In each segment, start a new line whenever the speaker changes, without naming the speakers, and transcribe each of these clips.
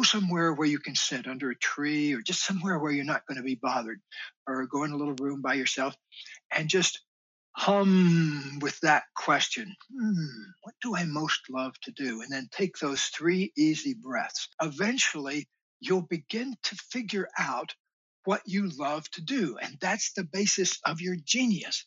go somewhere where you can sit under a tree or just somewhere where you're not going to be bothered or go in a little room by yourself and just hum with that question hmm, what do i most love to do? And then take those three easy breaths. Eventually you'll begin to figure out what you love to do and that's the basis of your genius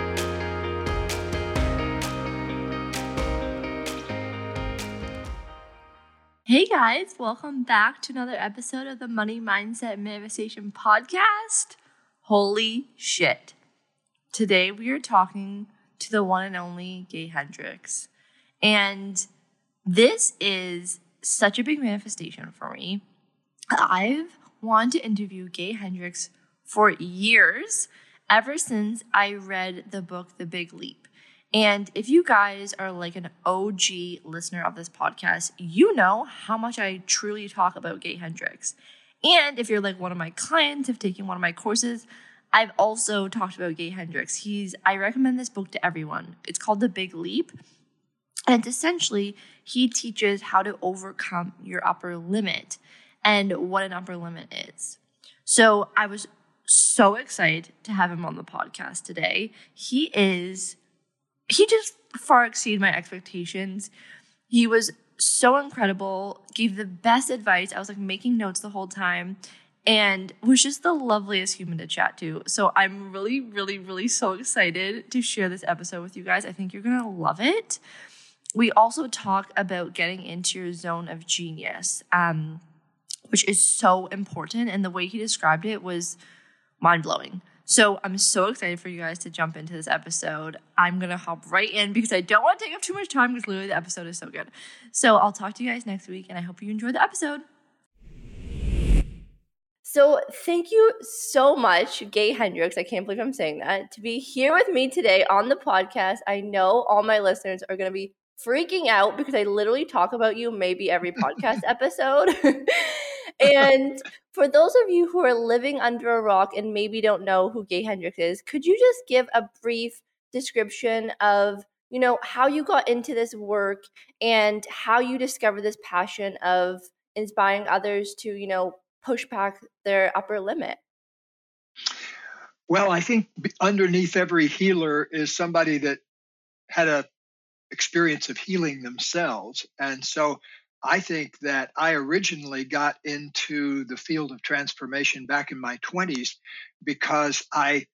Hey guys, welcome back to another episode of the Money Mindset Manifestation Podcast. Holy shit. Today we are talking to the one and only Gay Hendricks. And this is such a big manifestation for me. I've wanted to interview Gay Hendricks for years, ever since I read the book The Big Leap. And if you guys are like an OG listener of this podcast, you know how much I truly talk about Gay Hendricks. And if you're like one of my clients, have taken one of my courses, I've also talked about Gay Hendricks. He's I recommend this book to everyone. It's called The Big Leap. And essentially he teaches how to overcome your upper limit and what an upper limit is. So I was so excited to have him on the podcast today. He is he just far exceeded my expectations. He was so incredible, gave the best advice. I was like making notes the whole time and was just the loveliest human to chat to. So I'm really, really, really so excited to share this episode with you guys. I think you're to love it. We also talk about getting into your zone of genius, um, which is so important. And the way he described it was mind blowing. So I'm so excited for you guys to jump into this episode. I'm going to hop right in because I don't want to take up too much time because literally the episode is so good. So I'll talk to you guys next week and I hope you enjoy the episode. So, thank you so much, Gay Hendricks. I can't believe I'm saying that, to be here with me today on the podcast. I know all my listeners are going to be freaking out because I literally talk about you maybe every podcast episode. and for those of you who are living under a rock and maybe don't know who Gay Hendricks is, could you just give a brief description of you know how you got into this work and how you discovered this passion of inspiring others to you know push back their upper limit?
Well i think underneath every healer is somebody that had a experience of healing themselves. And so I think that I originally got into the field of transformation back in my 20s because I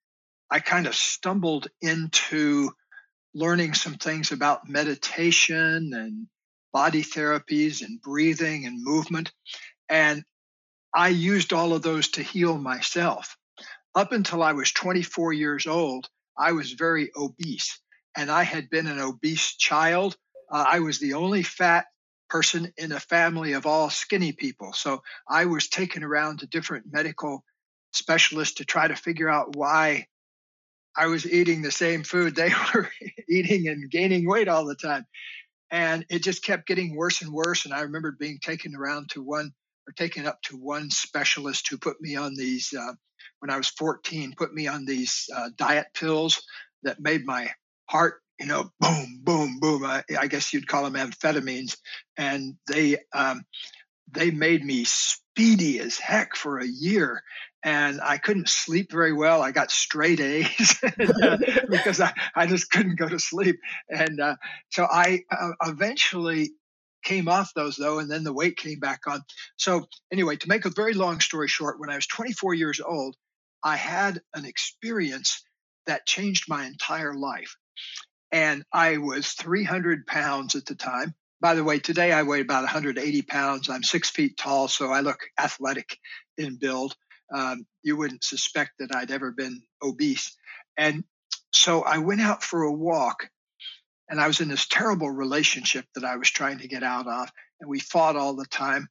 I kind of stumbled into learning some things about meditation and body therapies and breathing and movement and I used all of those to heal myself. Up until I was 24 years old, I was very obese and I had been an obese child. Uh, I was the only fat person in a family of all skinny people. So I was taken around to different medical specialists to try to figure out why I was eating the same food they were eating and gaining weight all the time. And it just kept getting worse and worse. And I remember being taken around to one or taken up to one specialist who put me on these, uh, when I was 14, put me on these uh, diet pills that made my heart you know, boom, boom, boom. I, I guess you'd call them amphetamines, and they um, they made me speedy as heck for a year, and I couldn't sleep very well. I got straight A's because I, I just couldn't go to sleep, and uh, so I uh, eventually came off those though, and then the weight came back on. So anyway, to make a very long story short, when I was 24 years old, I had an experience that changed my entire life. And I was 300 pounds at the time. By the way, today I weigh about 180 pounds. I'm six feet tall, so I look athletic in build. Um, you wouldn't suspect that I'd ever been obese. And so I went out for a walk, and I was in this terrible relationship that I was trying to get out of. and we fought all the time.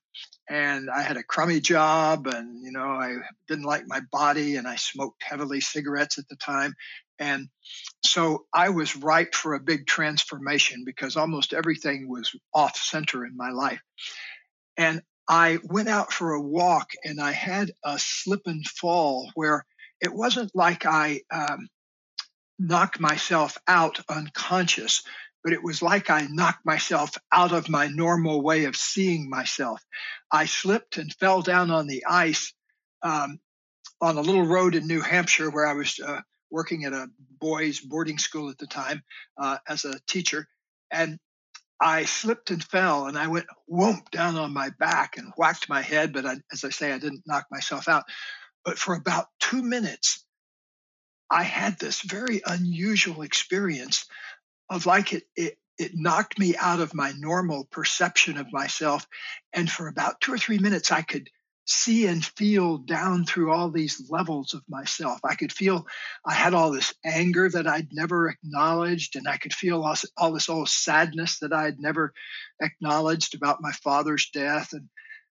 And I had a crummy job, and you know I didn't like my body, and I smoked heavily cigarettes at the time, and so I was ripe for a big transformation because almost everything was off center in my life. And I went out for a walk, and I had a slip and fall where it wasn't like I um, knocked myself out unconscious, but it was like I knocked myself out of my normal way of seeing myself. I slipped and fell down on the ice um, on a little road in New Hampshire where I was uh, working at a boys' boarding school at the time uh, as a teacher. And I slipped and fell and I went whoomp down on my back and whacked my head. But I, as I say, I didn't knock myself out. But for about two minutes, I had this very unusual experience of like it, it, it knocked me out of my normal perception of myself. And for about two or three minutes, I could see and feel down through all these levels of myself. I could feel I had all this anger that I'd never acknowledged, and I could feel all, all this old sadness that I'd never acknowledged about my father's death and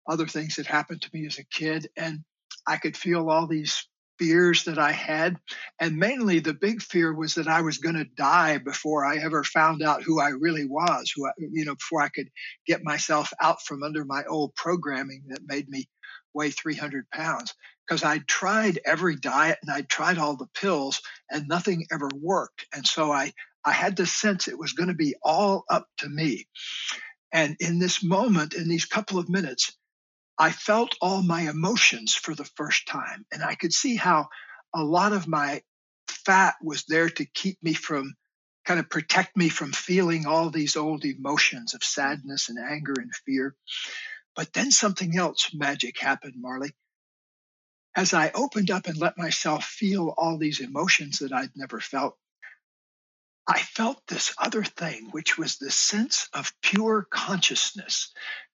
other things that happened to me as a kid. And I could feel all these fears that I had. And mainly the big fear was that I was going to die before I ever found out who I really was, who I, you know, before I could get myself out from under my old programming that made me weigh 300 pounds. Because I'd tried every diet and I'd tried all the pills and nothing ever worked. And so I, I had the sense it was going to be all up to me. And in this moment, in these couple of minutes, I felt all my emotions for the first time. And I could see how a lot of my fat was there to keep me from kind of protect me from feeling all these old emotions of sadness and anger and fear. But then something else magic happened, Marley. As I opened up and let myself feel all these emotions that I'd never felt, I felt this other thing, which was the sense of pure consciousness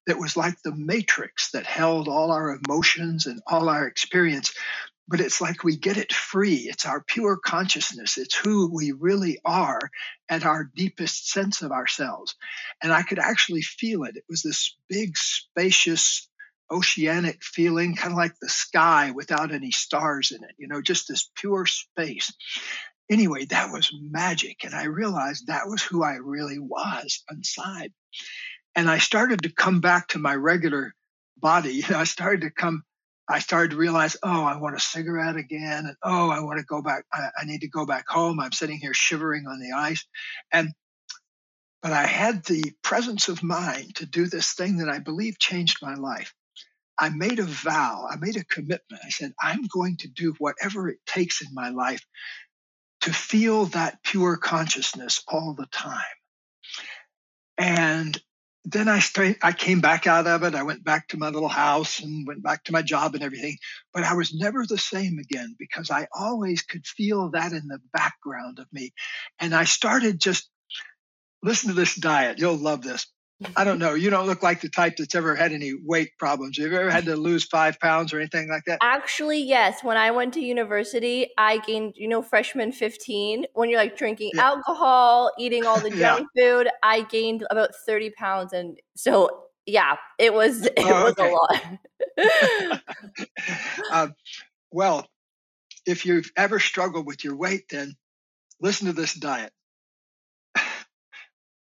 that was like the matrix that held all our emotions and all our experience. But it's like we get it free. It's our pure consciousness. It's who we really are at our deepest sense of ourselves. And I could actually feel it. It was this big, spacious, oceanic feeling, kind of like the sky without any stars in it, you know, just this pure space. Anyway, that was magic. And I realized that was who I really was inside. And I started to come back to my regular body. I started to come, I started to realize, oh, I want a cigarette again. And oh, I want to go back. I, I need to go back home. I'm sitting here shivering on the ice. And but I had the presence of mind to do this thing that I believe changed my life. I made a vow, I made a commitment. I said, I'm going to do whatever it takes in my life to feel that pure consciousness all the time. And then I straight, I came back out of it. I went back to my little house and went back to my job and everything. But I was never the same again because I always could feel that in the background of me. And I started just listen to this diet. You'll love this. I don't know. You don't look like the type that's ever had any weight problems. Have you ever had to lose five pounds or anything like that?
Actually, yes. When I went to university, I gained, you know, freshman 15. When you're like drinking yeah. alcohol, eating all the junk yeah. food, I gained about 30 pounds. And so, yeah, it was, it oh, was a
lot. uh, well, if you've ever struggled with your weight, then listen to this diet.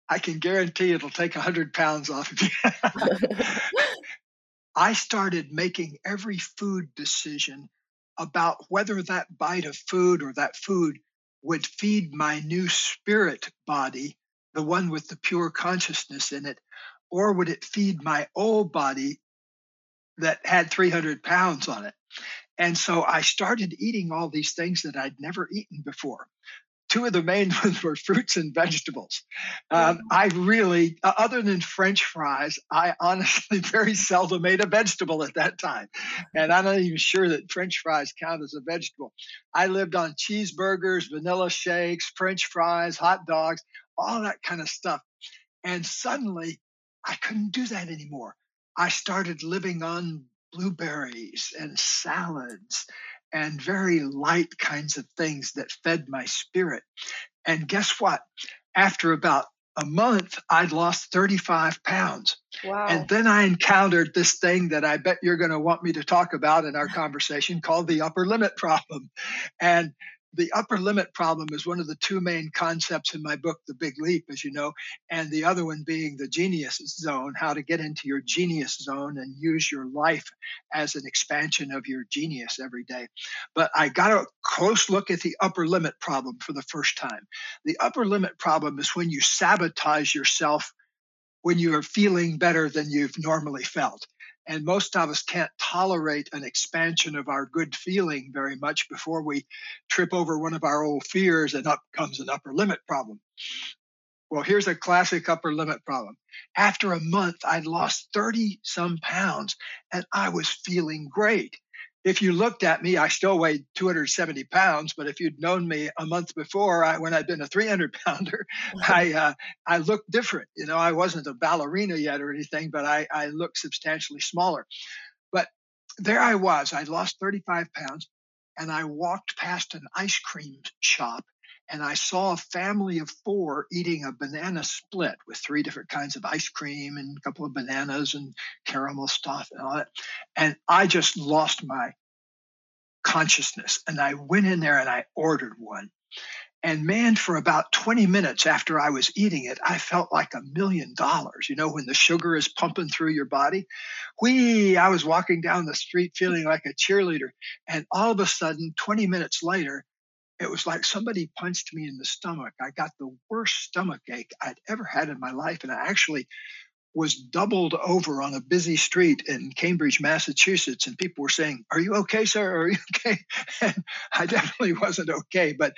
I can guarantee it'll take 100 pounds off of you. I started making every food decision about whether that bite of food or that food would feed my new spirit body, the one with the pure consciousness in it, or would it feed my old body that had 300 pounds on it? And so I started eating all these things that I'd never eaten before two of the main ones were fruits and vegetables. Um, I really, uh, other than French fries, I honestly very seldom ate a vegetable at that time. And I'm not even sure that French fries count as a vegetable. I lived on cheeseburgers, vanilla shakes, French fries, hot dogs, all that kind of stuff. And suddenly, I couldn't do that anymore. I started living on blueberries and salads and very light kinds of things that fed my spirit. And guess what? After about a month, I'd lost 35 pounds.
Wow.
And then I encountered this thing that I bet you're going to want me to talk about in our conversation called the upper limit problem. And the upper limit problem is one of the two main concepts in my book, The Big Leap, as you know, and the other one being the genius zone, how to get into your genius zone and use your life as an expansion of your genius every day. But I got a close look at the upper limit problem for the first time. The upper limit problem is when you sabotage yourself when you are feeling better than you've normally felt. And most of us can't tolerate an expansion of our good feeling very much before we trip over one of our old fears and up comes an upper limit problem. Well, here's a classic upper limit problem. After a month, I'd lost 30 some pounds and I was feeling great if you looked at me, I still weighed 270 pounds. But if you'd known me a month before, I, when I'd been a 300 pounder, I uh, I looked different. You know, I wasn't a ballerina yet or anything, but I I looked substantially smaller. But there I was. I'd lost 35 pounds, and I walked past an ice cream shop and I saw a family of four eating a banana split with three different kinds of ice cream and a couple of bananas and caramel stuff and all that. And I just lost my consciousness. And I went in there and I ordered one. And man, for about 20 minutes after I was eating it, I felt like a million dollars. You know, when the sugar is pumping through your body. Whee, I was walking down the street feeling like a cheerleader. And all of a sudden, 20 minutes later, it was like somebody punched me in the stomach. I got the worst stomach ache I'd ever had in my life. And I actually was doubled over on a busy street in Cambridge, Massachusetts. And people were saying, Are you okay, sir? Are you okay? And I definitely wasn't okay, but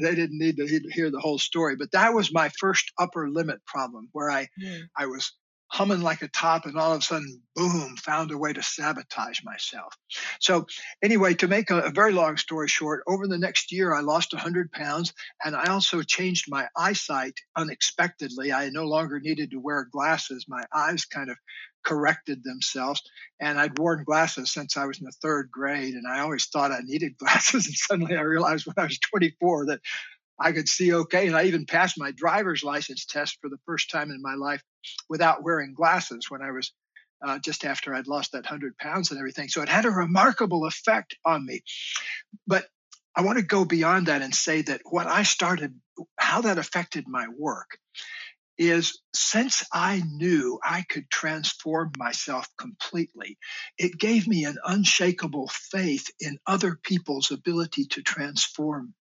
they didn't need to hear the whole story. But that was my first upper limit problem where I, mm. I was humming like a top and all of a sudden boom found a way to sabotage myself. So anyway to make a, a, very long story short over the next year i lost 100 pounds and i also changed my eyesight unexpectedly. I no longer needed to wear glasses. My eyes kind of corrected themselves and i'd worn glasses since i was in the third grade and i always thought i needed glasses and suddenly i realized when i was 24 that I could see okay. And I even passed my driver's license test for the first time in my life without wearing glasses when I was uh, just after I'd lost that 100 pounds and everything. So it had a remarkable effect on me. But I want to go beyond that and say that what I started, how that affected my work is since I knew I could transform myself completely, it gave me an unshakable faith in other people's ability to transform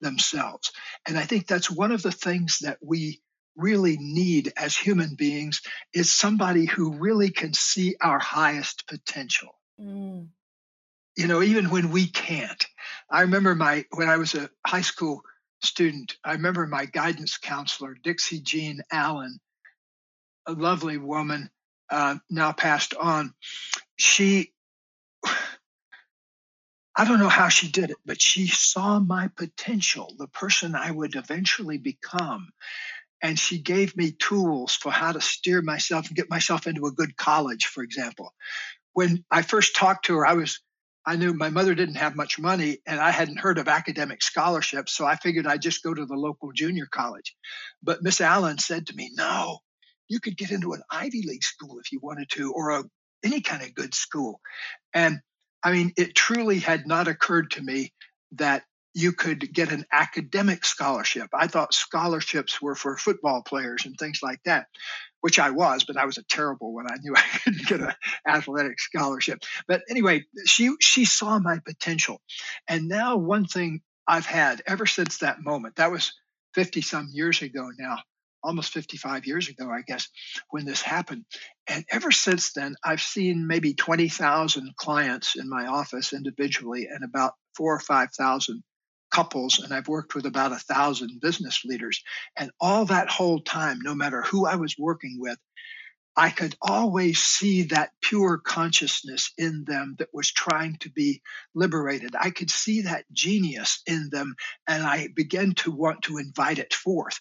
themselves. And I think that's one of the things that we really need as human beings is somebody who really can see our highest potential. Mm. You know, even when we can't. I remember my when I was a high school student, I remember my guidance counselor, Dixie Jean Allen, a lovely woman, uh, now passed on. She I don't know how she did it, but she saw my potential, the person I would eventually become. And she gave me tools for how to steer myself and get myself into a good college, for example. When I first talked to her, I was I knew my mother didn't have much money and I hadn't heard of academic scholarships, so I figured I'd just go to the local junior college. But Miss Allen said to me, No, you could get into an Ivy League school if you wanted to, or a, any kind of good school. And I mean, it truly had not occurred to me that you could get an academic scholarship. I thought scholarships were for football players and things like that, which I was, but I was a terrible one. I knew I couldn't get an athletic scholarship. But anyway, she she saw my potential. And now one thing I've had ever since that moment, that was 50 some years ago now, almost 55 years ago, I guess, when this happened. And ever since then, I've seen maybe 20,000 clients in my office individually and about four or 5,000 couples. And I've worked with about a thousand business leaders. And all that whole time, no matter who I was working with, I could always see that pure consciousness in them that was trying to be liberated. I could see that genius in them, and I began to want to invite it forth.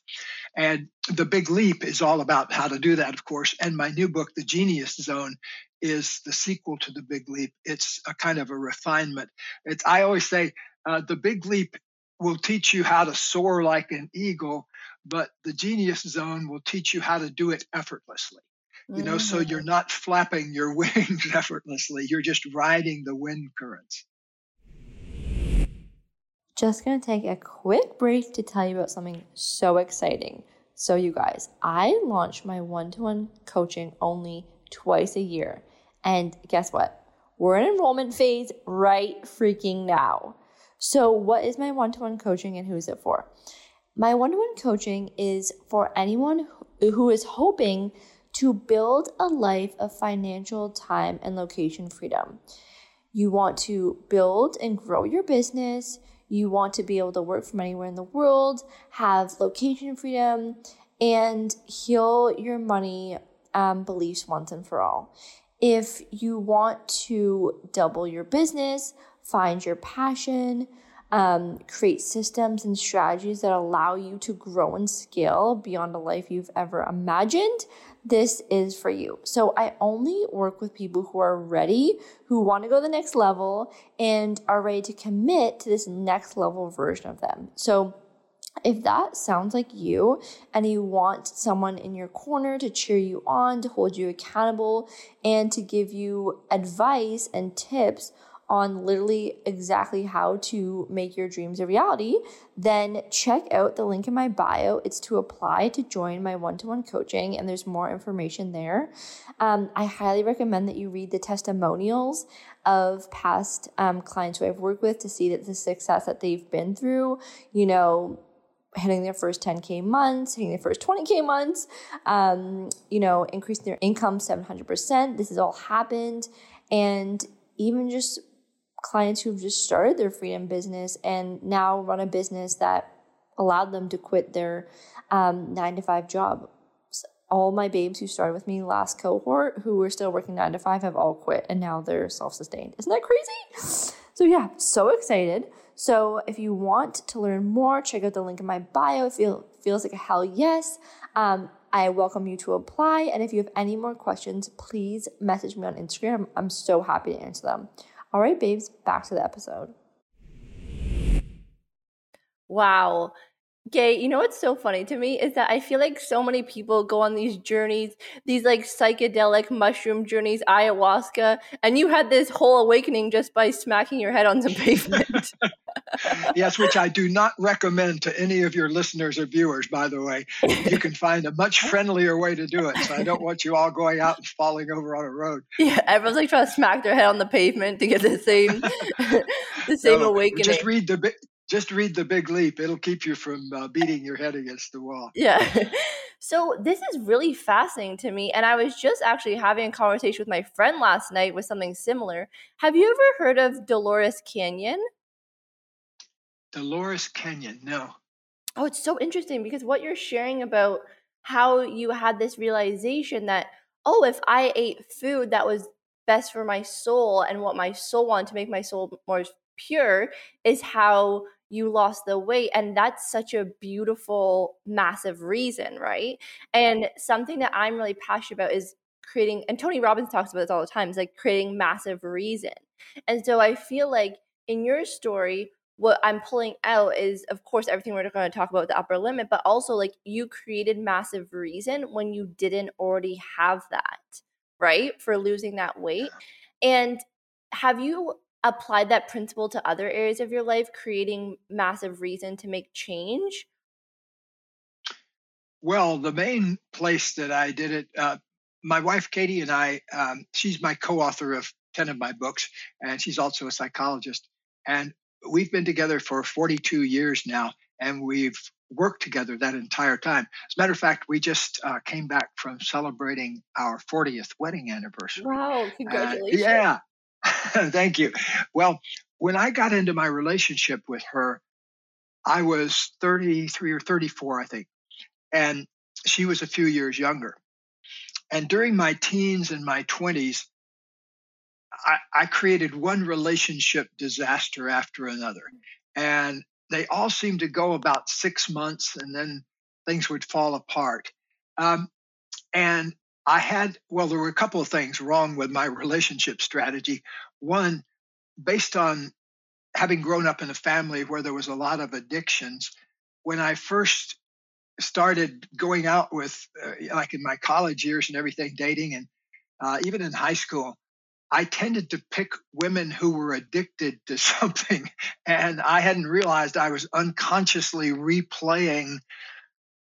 And the big leap is all about how to do that, of course. And my new book, The Genius Zone, is the sequel to the big leap. It's a kind of a refinement. It's I always say uh, the big leap will teach you how to soar like an eagle, but the genius zone will teach you how to do it effortlessly. You know, mm-hmm. so you're mm. not flapping your wings effortlessly, you're just riding the wind currents.
Just gonna take a quick break to tell you about something so exciting. So, you guys, I launch my one to one coaching only twice a year. And guess what? We're in enrollment phase right freaking now. So, what is my one to one coaching and who is it for? My one to one coaching is for anyone who is hoping to build a life of financial time and location freedom. You want to build and grow your business. You want to be able to work from anywhere in the world, have location freedom, and heal your money um, beliefs once and for all. If you want to double your business, find your passion, um, create systems and strategies that allow you to grow and scale beyond a life you've ever imagined, this is for you. So I only work with people who are ready, who want to go the next level, and are ready to commit to this next level version of them. So if that sounds like you and you want someone in your corner to cheer you on, to hold you accountable, and to give you advice and tips on literally exactly how to make your dreams a reality, then check out the link in my bio. It's to apply to join my one to one coaching, and there's more information there. Um, I highly recommend that you read the testimonials of past um, clients who I've worked with to see that the success that they've been through, you know, hitting their first 10K months, hitting their first 20K months, um, you know, increasing their income 700%. This has all happened. And even just clients who've just started their freedom business and now run a business that allowed them to quit their um, nine to five job. All my babes who started with me last cohort who were still working nine to five have all quit and now they're self sustained. Isn't that crazy? So, yeah, so excited. So if you want to learn more, check out the link in my bio. It feel, feels like a hell yes. Um, I welcome you to apply. And if you have any more questions, please message me on Instagram. I'm so happy to answer them. All right, babes, back to the episode. Wow. Gay, you know what's so funny to me is that I feel like so many people go on these journeys, these like psychedelic mushroom journeys, ayahuasca, and you had this whole awakening just by smacking your head on some pavement.
yes, which I do not recommend to any of your listeners or viewers, by the way. You can find a much friendlier way to do it. So I don't want you all going out and falling over on a road.
Yeah, everyone's like trying to smack their head on the pavement to get the same the same no, awakening.
Just read the big just read the big leap it'll keep you from uh, beating your head against the wall
yeah so this is really fascinating to me and i was just actually having a conversation with my friend last night with something similar have you ever heard of Dolores Cannon
Dolores Cannon no.
Oh it's so interesting because what you're sharing about how you had this realization that oh if i ate food that was best for my soul and what my soul wanted to make my soul more pure is how you lost the weight and that's such a beautiful massive reason right? And something that i'm really passionate about is creating and tony robbins talks about this all the time is like creating massive reason. And so i feel like in your story what i'm pulling out is of course everything we're going to talk about the upper limit but also like you created massive reason when you didn't already have that right for losing that weight and have you applied that principle to other areas of your life, creating massive reason to make change?
Well, the main place that I did it, uh, my wife Katie and I, um, she's my co author of 10 of my books, and she's also a psychologist. And we've been together for 42 years now, and we've worked together that entire time. As a matter of fact, we just uh, came back from celebrating our 40th wedding anniversary.
Wow, congratulations.
Uh, yeah, Thank you. Well, when I got into my relationship with her, I was 33 or 34, I think, and she was a few years younger. And during my teens and my 20s, I, I created one relationship disaster after another. And they all seemed to go about six months and then things would fall apart. Um, and I had, well, there were a couple of things wrong with my relationship strategy. One, based on having grown up in a family where there was a lot of addictions, when I first started going out with, uh, like in my college years and everything, dating, and uh, even in high school, I tended to pick women who were addicted to something. And I hadn't realized I was unconsciously replaying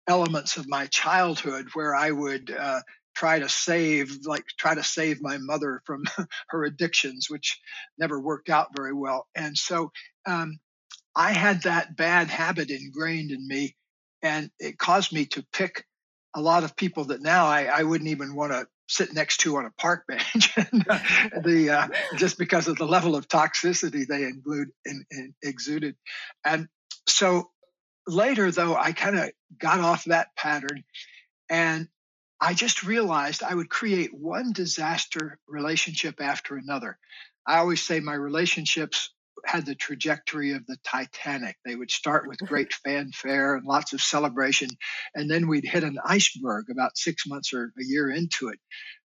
elements of my childhood where I would uh, try to save, like, try to save my mother from her addictions, which never worked out very well. And so um, I had that bad habit ingrained in me, and it caused me to pick a lot of people that now I, I wouldn't even want to sit next to on a park bench. The uh, just because of the level of toxicity they include in, in exuded. And so later though i kind of got off that pattern and i just realized i would create one disaster relationship after another. I always say my relationships had the trajectory of the Titanic. They would start with great fanfare and lots of celebration, and then we'd hit an iceberg about six months or a year into it.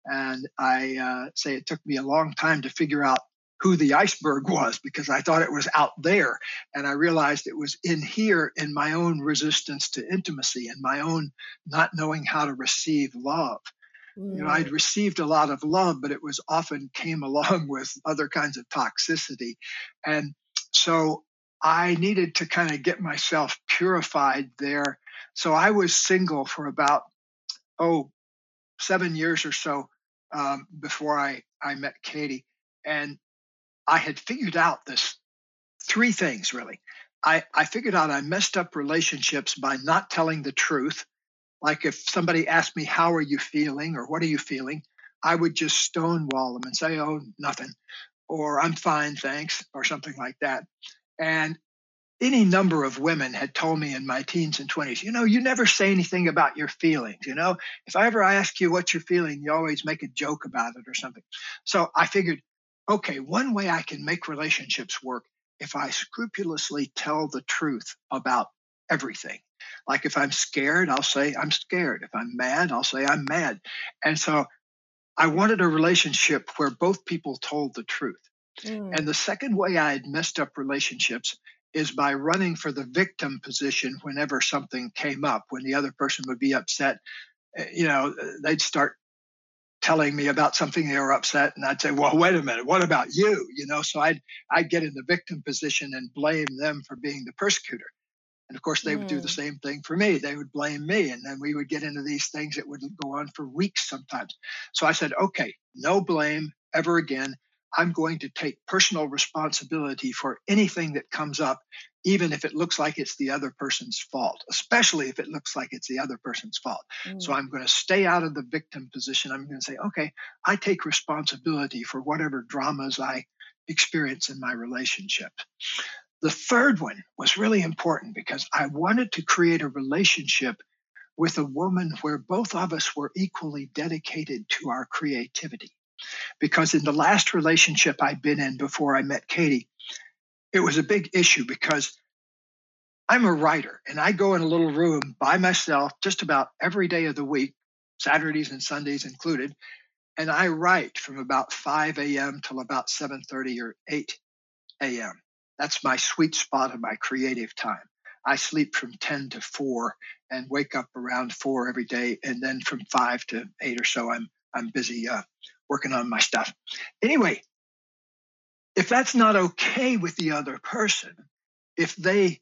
And I uh, say it took me a long time to figure out who the iceberg was because I thought it was out there. And I realized it was in here in my own resistance to intimacy and my own not knowing how to receive love. Mm. You know, I'd mm. received a lot of love, but it was often came along with other kinds of toxicity. And so I needed to kind of get myself purified there. So I was single for about, oh, seven years or so um, before I, I met Katie. And I had figured out this three things really. I, I figured out I messed up relationships by not telling the truth like if somebody asked me, How are you feeling? or What are you feeling? I would just stonewall them and say, Oh, nothing, or I'm fine, thanks, or something like that. And any number of women had told me in my teens and 20s, you know, you never say anything about your feelings. You know, if I ever ask you what you're feeling, you always make a joke about it or something. So I figured, okay, one way I can make relationships work if I scrupulously tell the truth about everything. Like if I'm scared, I'll say I'm scared. If I'm mad, I'll say I'm mad. And so I wanted a relationship where both people told the truth. Mm. And the second way I had messed up relationships is by running for the victim position whenever something came up, when the other person would be upset. Eh, you know, they'd start telling me about something they were upset and I'd say, well, wait a minute, what about you? You know, so I'd I'd get in the victim position and blame them for being the persecutor. And of course, they mm. would do the mm. same thing for me. They would blame me. And then we would get into these things that would go on for weeks sometimes. So I said, okay, no blame ever again. I'm going to take personal responsibility for anything that comes up, even if it looks like it's the other person's fault, especially if it looks like it's the other person's fault. Mm. So I'm going to stay out of the victim position. I'm going to say, okay, I take responsibility for whatever dramas I experience in my relationship. The third one was really important because I wanted to create a relationship with a woman where both of us were equally dedicated to our creativity. Because in the last relationship I'd been in before I met Katie, it was a big issue because I'm a writer and I go in a little room by myself just about every day of the week, Saturdays and Sundays included, and I write from about 5 a.m. till about 7:30 or 8 a.m. That's my sweet spot of my creative time. I sleep from 10 to 4 and wake up around 4 every day. And then from 5 to 8 or so, I'm, I'm busy uh, working on my stuff. Anyway, if that's not okay with the other person, if they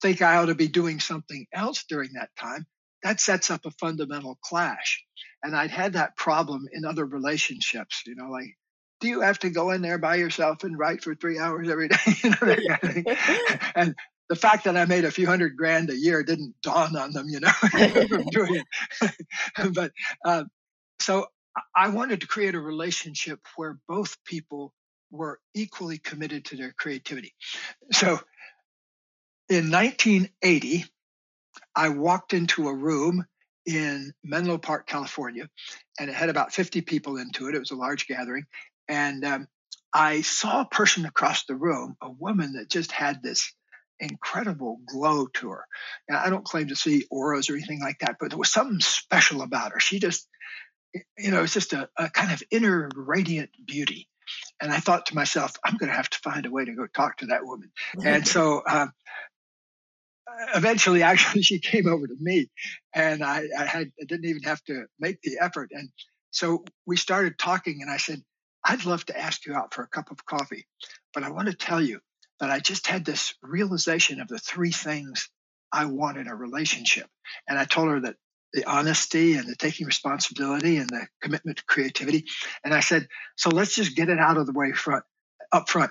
think I ought to be doing something else during that time, that sets up a fundamental clash. And I'd had that problem in other relationships, you know, like do you have to go in there by yourself and write for three hours every day? you know, and the fact that I made a few hundred grand a year didn't dawn on them, you know, from doing it. but uh, so I wanted to create a relationship where both people were equally committed to their creativity. So in 1980, I walked into a room in Menlo Park, California, and it had about 50 people into it. It was a large gathering. And um, I saw a person across the room, a woman that just had this incredible glow to her. Now, I don't claim to see auras or anything like that, but there was something special about her. She just, you know, it's just a, a kind of inner radiant beauty. And I thought to myself, I'm going to have to find a way to go talk to that woman. and so um, eventually, actually, she came over to me, and I, I, had, I didn't even have to make the effort. And so we started talking, and I said, I'd love to ask you out for a cup of coffee, but I want to tell you that I just had this realization of the three things I want in a relationship. And I told her that the honesty and the taking responsibility and the commitment to creativity. And I said, so let's just get it out of the way front up front.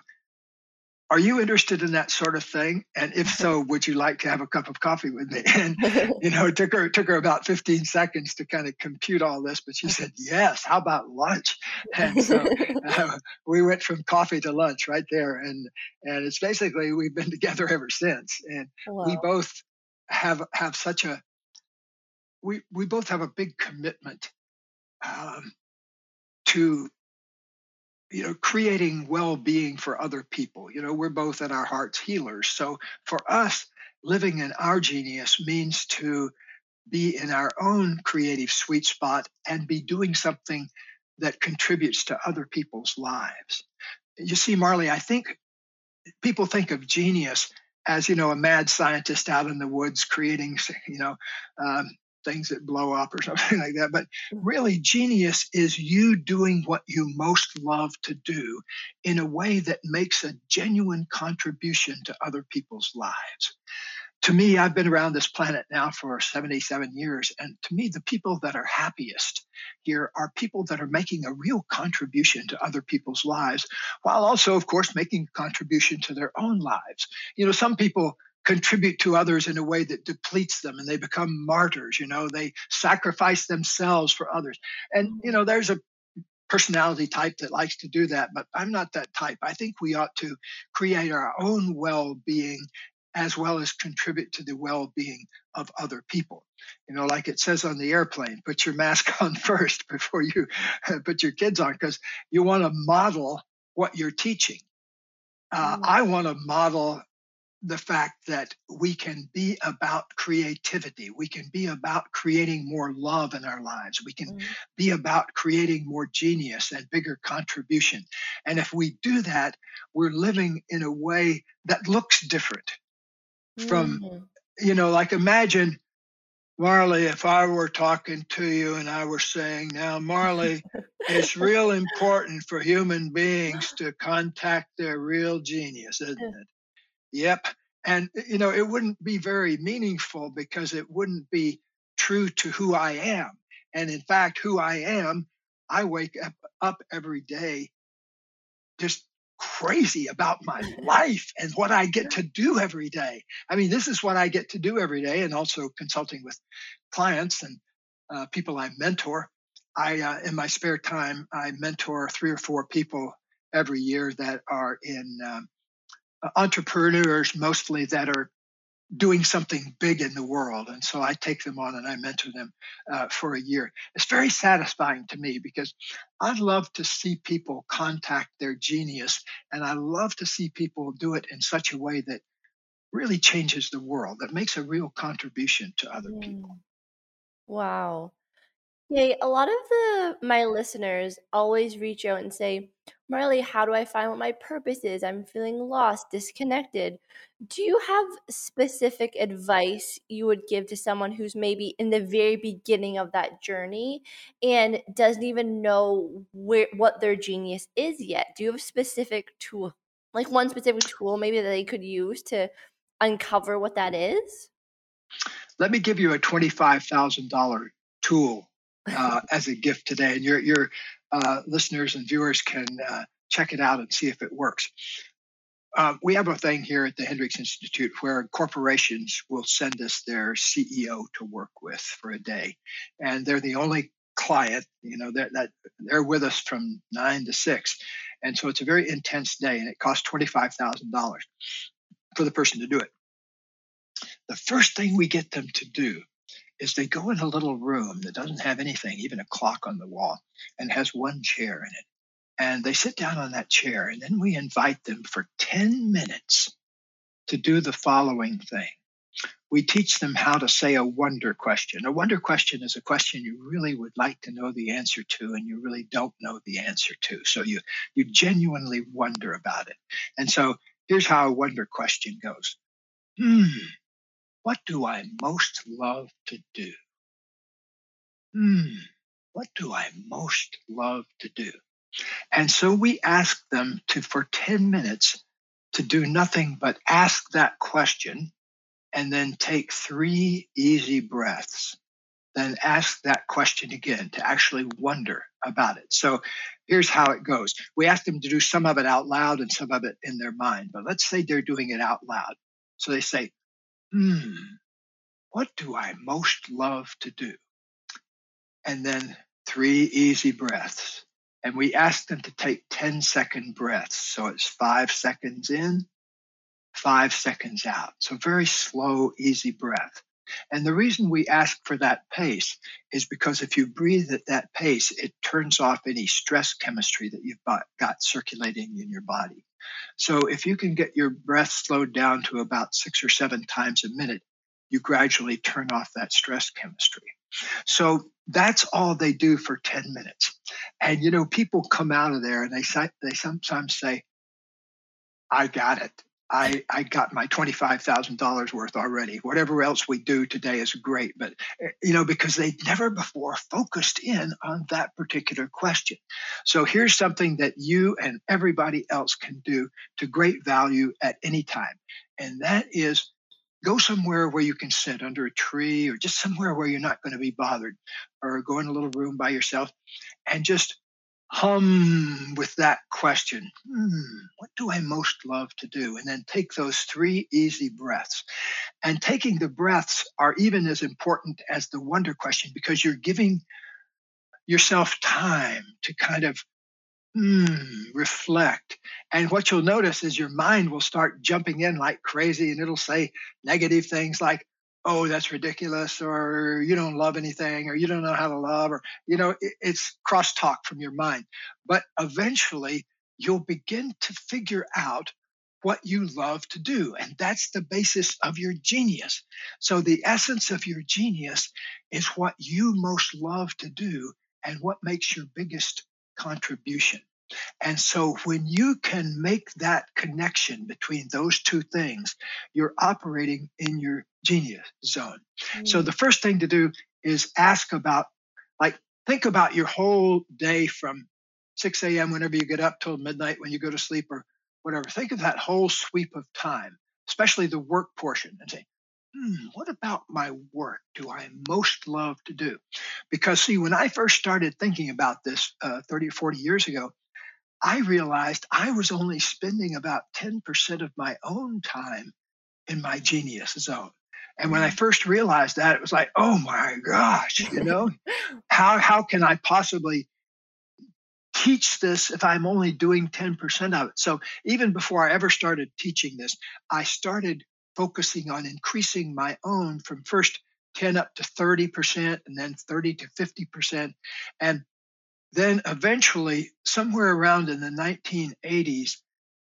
Are you interested in that sort of thing? And if so, would you like to have a cup of coffee with me? And you know, it took her it took her about 15 seconds to kind of compute all this, but she said, "Yes. How about lunch?" And so uh, we went from coffee to lunch right there, and and it's basically we've been together ever since. And wow. we both have have such a we we both have a big commitment um, to you know creating well-being for other people. You know we're both in our hearts healers. So for us living in our genius means to be in our own creative sweet spot and be doing something that contributes to other people's lives. You see marley i think people think of genius as you know a mad scientist out in the woods creating you know um, things that blow up or something like that. But mm-hmm. really, genius is you doing what you most love to do in a way that makes a genuine contribution to other people's lives. To me, I've been around this planet now for 77 years, and to me, the people that are happiest here are people that are making a real contribution to other people's lives, while also, of course, making a contribution to their own lives. You know, some people contribute to others in a way that depletes them and they become martyrs you know they sacrifice themselves for others. And you know there's a personality type that likes to do that but i'm not that type. I think we ought to create our own well-being as well as contribute to the well-being of other people. You know like it says on the airplane put your mask on first before you put your kids on because you want to model what you're teaching. Uh, mm. I want to model the fact that we can be about creativity. We can be about creating more love in our lives. We can mm. be about creating more genius and bigger contribution. And if we do that, we're living in a way that looks different from, mm-hmm. you know, like imagine, Marley, if I were talking to you and I were saying, now, Marley, it's real important for human beings to contact their real genius, isn't it? Yep. And, you know, it wouldn't be very meaningful because it wouldn't be true to who I am. And in fact, who I am, I wake up, up every day just crazy about my life and what I get to do every day. I mean, this is what I get to do every day, and also consulting with clients and uh, people I mentor. I, uh, in my spare time, I mentor three or four people every year that are in um, entrepreneurs mostly that are doing something big in the world. And so I take them on and I mentor them uh, for a year. It's very satisfying to me because I love to see people contact their genius and I love to see people do it in such a way that really changes the world, that makes a real contribution to other mm. people.
Wow. Hey, a lot of the my listeners always reach out and say, Marley, how do I find what my purpose is? I'm feeling lost, disconnected. Do you have specific advice you would give to someone who's maybe in the very beginning of that journey and doesn't even know where what their genius is yet? Do you have specific tool, like one specific tool maybe that they could use to uncover what that is?
Let me give you a $25,000 tool uh, as a gift today, and your your uh, listeners and viewers can uh, check it out and see if it works. Uh, we have a thing here at the Hendricks Institute where corporations will send us their CEO to work with for a day, and they're the only client. You know that that they're with us from nine to six, and so it's a very intense day, and it costs twenty five thousand dollars for the person to do it. The first thing we get them to do is they go in a little room that doesn't have anything, even a clock on the wall, and has one chair in it. And they sit down on that chair, and then we invite them for 10 minutes to do the following thing we teach them how to say a wonder question. A wonder question is a question you really would like to know the answer to and you really don't know the answer to. So you you genuinely wonder about it. And so here's how a wonder question goes. Hmm, what do I most love to do? Hmm, what do I most love to do? And so we ask them to, for 10 minutes, to do nothing but ask that question and then take three easy breaths. Then ask that question again to actually wonder about it. So here's how it goes. We ask them to do some of it out loud and some of it in their mind. But let's say they're doing it out loud. So they say, hmm, what do I most love to do? And then three easy breaths. And we ask them to take 10 second breaths. So it's five seconds in, five seconds out. So very slow, easy breath. And the reason we ask for that pace is because if you breathe at that pace, it turns off any stress chemistry that you've got circulating in your body. So if you can get your breath slowed down to about six or seven times a minute, you gradually turn off that stress chemistry. So that's all they do for 10 minutes. And you know, people come out of there and they they sometimes say, I got it. I, I got my $25,000 worth already. Whatever else we do today is great, but eh, you know, because they'd never before focused in on that particular question. So here's something that you and everybody else can do to great value at any time. And that is go somewhere where you can sit under a tree or just somewhere where you're not going to be bothered or go in a little room by yourself and just hum with that question hmm, what do I most love to do? And then take those three easy breaths. And taking the breaths are even as important as the wonder question because you're giving yourself time to kind of mm, reflect. And what you'll notice is your mind will start jumping in like crazy and it'll say negative things like, oh, that's ridiculous, or you don't love anything, or you don't know how to love, or, you know, it, it's crosstalk from your mind. But eventually you'll begin to figure out what you love to do. And that's the basis of your genius. So the essence of your genius is what you most love to do and what makes your biggest contribution. And so when you can make that connection between those two things, you're operating in your genius zone. Mm. So the first thing to do is ask about, like, think about your whole day from 6 a.m. whenever you get up till midnight when you go to sleep or whatever. Think of that whole sweep of time, especially the work portion, and say, hmm, what about my work do I most love to do? Because, see, when I first started thinking about this uh, 30 or 40 years ago, I realized I was only spending about 10% of my own time in my genius zone. And when I mm. first realized that, it was like, oh my gosh, you know, how, how can I possibly teach this if I'm only doing 10% of it? So even before I ever started teaching this, I started focusing on increasing my own from first 10 up to 30% and then 30 to 50%. And then eventually, somewhere around in the 1980s,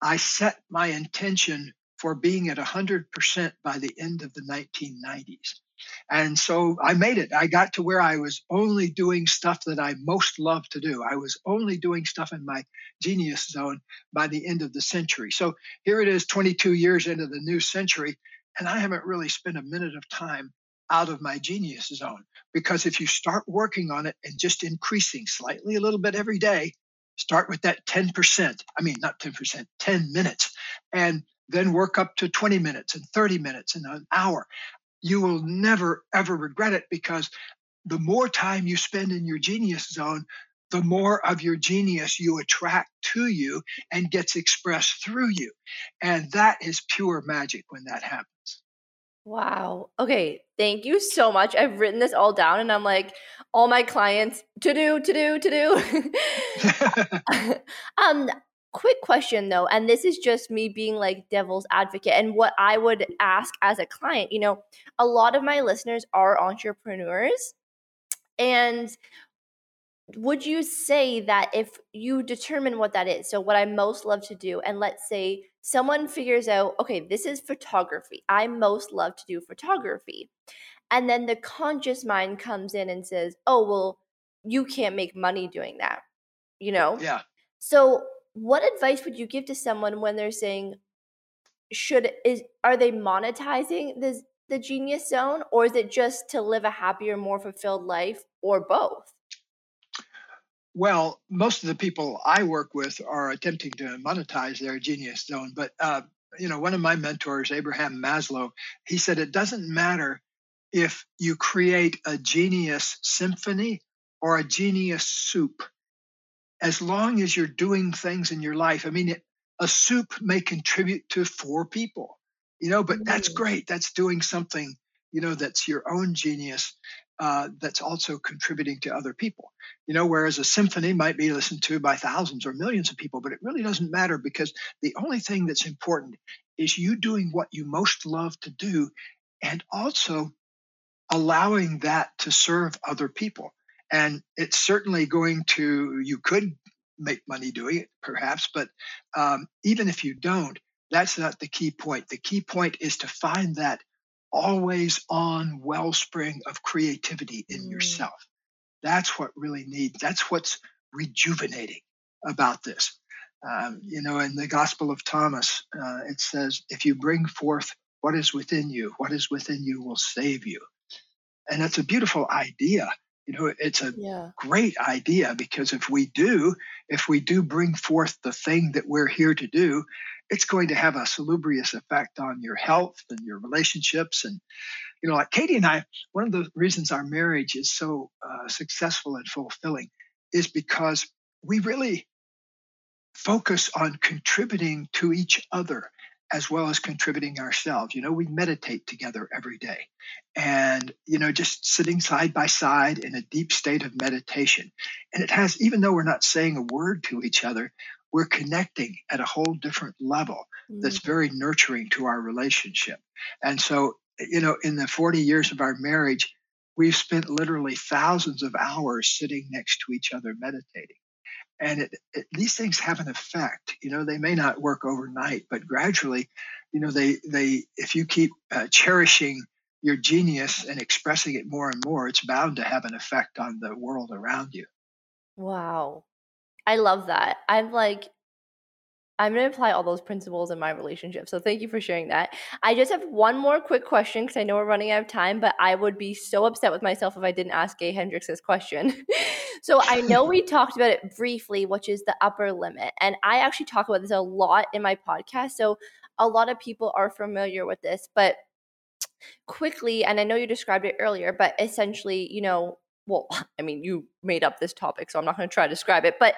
I set my intention for being at 100% by the end of the 1990s. And so I made it. I got to where I was only doing stuff that I most love to do. I was only doing stuff in my genius zone by the end of the century. So here it is, 22 years into the new century, and I haven't really spent a minute of time out of my genius zone. Because if you start working on it and just increasing slightly a little bit every day, start with that 10%. I mean, not 10%, 10 minutes, and then work up to 20 minutes and 30 minutes and an hour. You will never, ever regret it because the more time you spend in your genius zone, the more of your genius you attract to you and gets expressed through you. And that is pure magic when that happens.
Wow. Okay. Thank you so much. I've written this all down and I'm like, all my clients to do, to do, to do. um, quick question though, and this is just me being like devil's advocate and what I would ask as a client. You know, a lot of my listeners are entrepreneurs. And would you say that if you determine what that is, so what I most love to do, and let's say someone figures out, okay, this is photography. I most love to do photography. And then the conscious mind comes in and says, oh, well, you can't make money doing that, you know?
Yeah.
So, what advice would you give to someone when they're saying, should is are they monetizing this the genius zone or is it just to live a happier more fulfilled life or both
well most of the people i work with are attempting to monetize their genius zone but uh, you know one of my mentors abraham maslow he said it doesn't matter if you create a genius symphony or a genius soup. As long as you're doing things in your life i mean a soup may contribute to four people you know but that's mm. great. That's doing something you know that's your own genius uh, that's also contributing to other people you know whereas a symphony might be listened to by thousands or millions of people but it really doesn't matter because the only thing that's important is you doing what you most love to do and also allowing that to serve other people and it's certainly going to you could make money doing it, perhaps. But um, even if you don't, that's not the key point. The key point is to find that always on wellspring of creativity in mm. yourself. That's what really needs, that's what's rejuvenating about this. Um, you know, in the Gospel of Thomas, uh, it says, if you bring forth what is within you, what is within you will save you. And that's a beautiful idea you know it's a yeah. great idea because if we do if we do bring forth the thing that we're here to do it's going to have a salubrious effect on your health and your relationships and you know like katie and i one of the reasons our marriage is so uh, successful and fulfilling is because we really focus on contributing to each other as well as contributing ourselves. You know, we meditate together every day and, you know, just sitting side by side in a deep state of meditation. And it has, even though we're not saying a word to each other, we're connecting at a whole different level mm. that's very nurturing to our relationship. And so, you know, in the 40 years of our marriage, we've spent literally thousands of hours sitting next to each other meditating and it, it, these things have an effect you know they may not work overnight but gradually you know they they if you keep uh, cherishing your genius and expressing it more and more it's bound to have an effect on the world around you
wow i love that i'm like I'm going to apply all those principles in my relationship. So thank you for sharing that. I just have one more quick question because I know we're running out of time, but I would be so upset with myself if I didn't ask Gay Hendricks this question. so I know we talked about it briefly, which is the upper limit. And I actually talk about this a lot in my podcast. So a lot of people are familiar with this, but quickly, and I know you described it earlier, but essentially, you know, well, I mean, you made up this topic, so I'm not going to try to describe it. But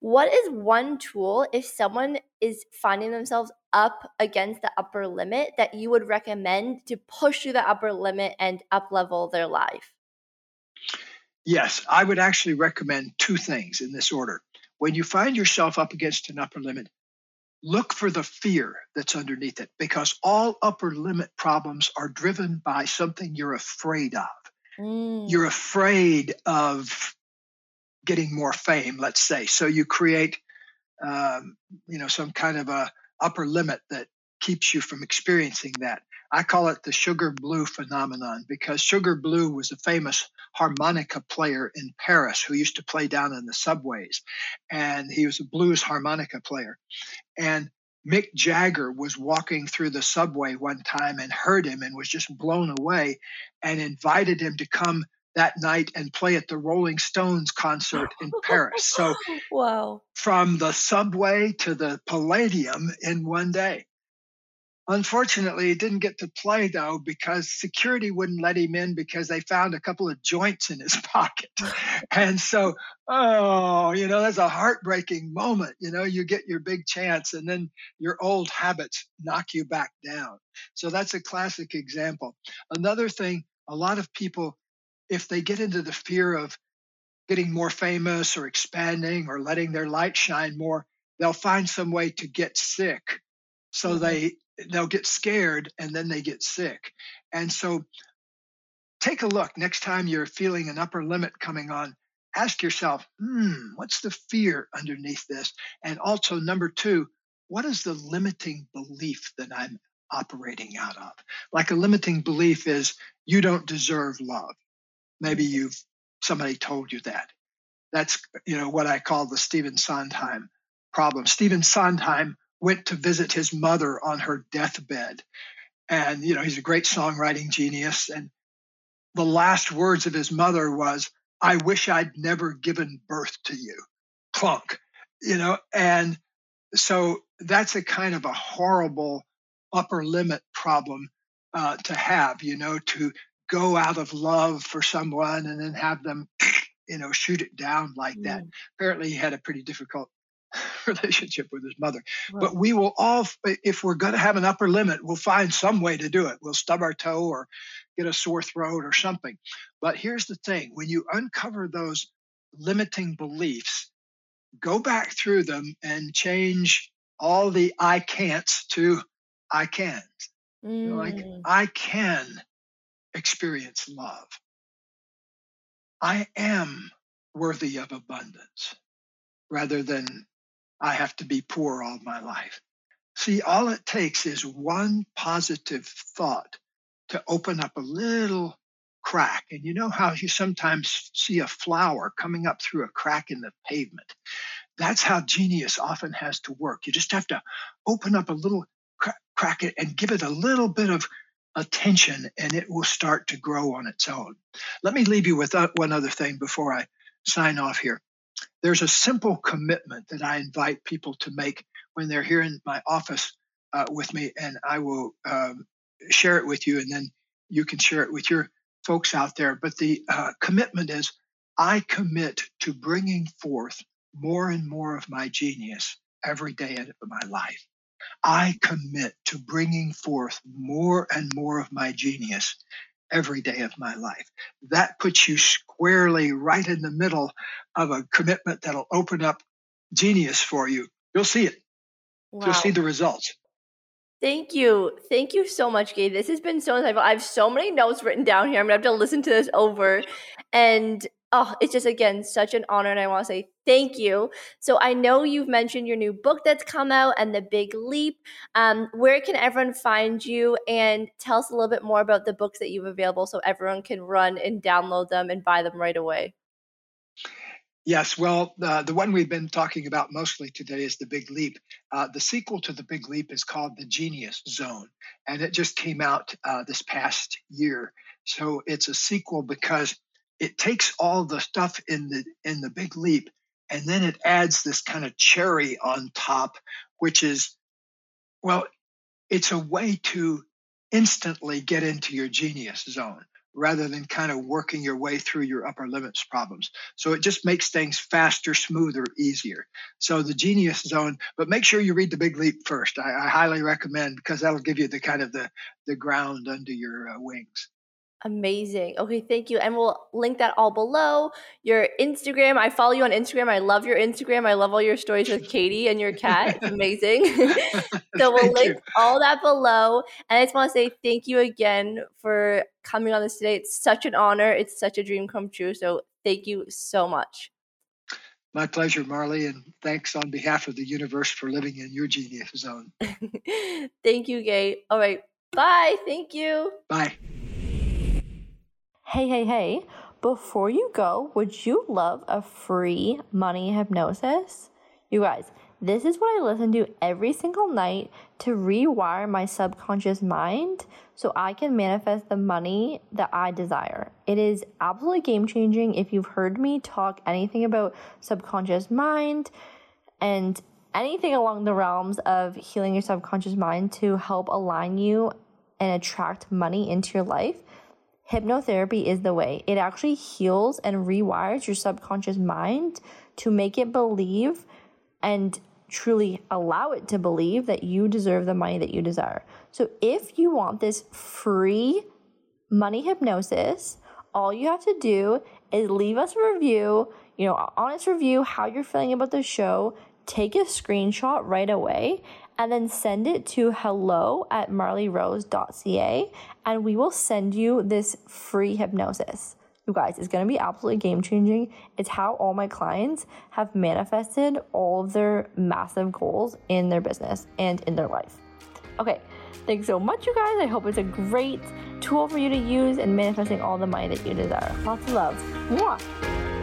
what is one tool if someone is finding themselves up against the upper limit that you would recommend to push through the upper limit and up level their life?
Yes, I would actually recommend two things in this order. When you find yourself up against an upper limit, look for the fear that's underneath it because all upper limit problems are driven by something you're afraid of. Mm. You're afraid of getting more fame, let's say. So you create, um, you know, some kind of a upper limit that keeps you from experiencing that. I call it the sugar blue phenomenon because Sugar Blue was a famous harmonica player in Paris who used to play down in the subways. And he was a blues harmonica player. And Mick Jagger was walking through the subway one time and heard him and was just blown away and invited him to come that night and play at the Rolling Stones concert in Paris. So,
wow.
From the subway to the Palladium in one day. Unfortunately, he didn't get to play though because security wouldn't let him in because they found a couple of joints in his pocket. and so, oh, you know, that's a heartbreaking moment. You know, you get your big chance and then your old habits knock you back down. So that's a classic example. Another thing, a lot of people, if they get into the fear of getting more famous or expanding or letting their light shine more, they'll find some way to get sick so mm-hmm. they they'll get scared and then they get sick. And so take a look next time you're feeling an upper limit coming on. ask yourself, hmm, what's the fear underneath this? And also, number two, what is the limiting belief that I'm operating out of? Like a limiting belief is you don't deserve love. Maybe you've somebody told you that. That's you know what I call the Stephen Sondheim problem. Stephen Sondheim went to visit his mother on her deathbed. And you know, he's a great songwriting genius and the last words of his mother was, I wish I'd never given birth to you. Clunk. You know, and so that's a kind of a horrible upper limit problem uh, to have, you know, to go out of love for someone and then have them, you know, shoot it down like that. Mm. Apparently, he had a pretty difficult relationship with his mother. Right. But we will all, if we're going to have an upper limit, we'll find some way to do it. We'll stub our toe or get a sore throat or something. But here's the thing when you uncover those limiting beliefs, go back through them and change all the I can'ts to I can. Mm. Like, I can experience love. I am worthy of abundance rather than I have to be poor all my life. See, all it takes is one positive thought to open up a little crack. And you know how you sometimes see a flower coming up through a crack in the pavement? That's how genius often has to work. You just have to open up a little crack it and give it a little bit of attention, and it will start to grow on its own. Let me leave you with one other thing before I sign off here. There's a simple commitment that I invite people to make when they're here in my office uh, with me, and I will um, share it with you, and then you can share it with your folks out there. But the uh, commitment is I commit to bringing forth more and more of my genius every day of my life. I commit to bringing forth more and more of my genius every day of my life. That puts you squarely right in the middle of a commitment that'll open up genius for you. You'll see it. Wow. You'll see the results.
Thank you. Thank you so much, Gay. This has been so insightful. I have so many notes written down here. I'm going to have to listen to this over. And oh, it's just again such an honor, and I want to say thank you. So I know you've mentioned your new book that's come out and the Big Leap. Um, where can everyone find you? And tell us a little bit more about the books that you've available, so everyone can run and download them and buy them right away.
Yes, well, uh, the one we've been talking about mostly today is The Big Leap. Uh, the sequel to The Big Leap is called The Genius Zone, and it just came out uh, this past year. So it's a sequel because it takes all the stuff in the in the big leap and then it adds this kind of cherry on top which is well it's a way to instantly get into your genius zone rather than kind of working your way through your upper limits problems. So it just makes things faster smoother easier. So the genius zone but make sure you read the big leap first. I, I highly recommend because that'll give you the kind of the the ground under your uh, wings
Amazing. Okay, thank you. And we'll link that all below. Your Instagram. I follow you on Instagram. I love your Instagram. I love all your stories with Katie and your cat. It's amazing. so we'll link you. all that below. And I just want to say thank you again for coming on this today. It's such an honor. It's such a dream come true. So thank you so much.
My pleasure, Marley, and thanks on behalf of the universe for living in your genius zone.
thank you, Gay. All right. Bye. Thank you.
Bye.
Hey, hey, hey, before you go, would you love a free money hypnosis? You guys, this is what I listen to every single night to rewire my subconscious mind so I can manifest the money that I desire. It is absolutely game changing. If you've heard me talk anything about subconscious mind and anything along the realms of healing your subconscious mind to help align you and attract money into your life, hypnotherapy is the way. It actually heals and rewires your subconscious mind to make it believe and truly allow it to believe that you deserve the money that you desire. So if you want this free money hypnosis, all you have to do is leave us a review, you know, honest review, how you're feeling about the show, take a screenshot right away and then send it to hello at marleyrose.ca and we will send you this free hypnosis. You guys, it's going to be absolutely game changing. It's how all my clients have manifested all of their massive goals in their business and in their life. Okay, thanks so much, you guys. I hope it's a great tool for you to use in manifesting all the money that you desire. Lots of love. Mwah.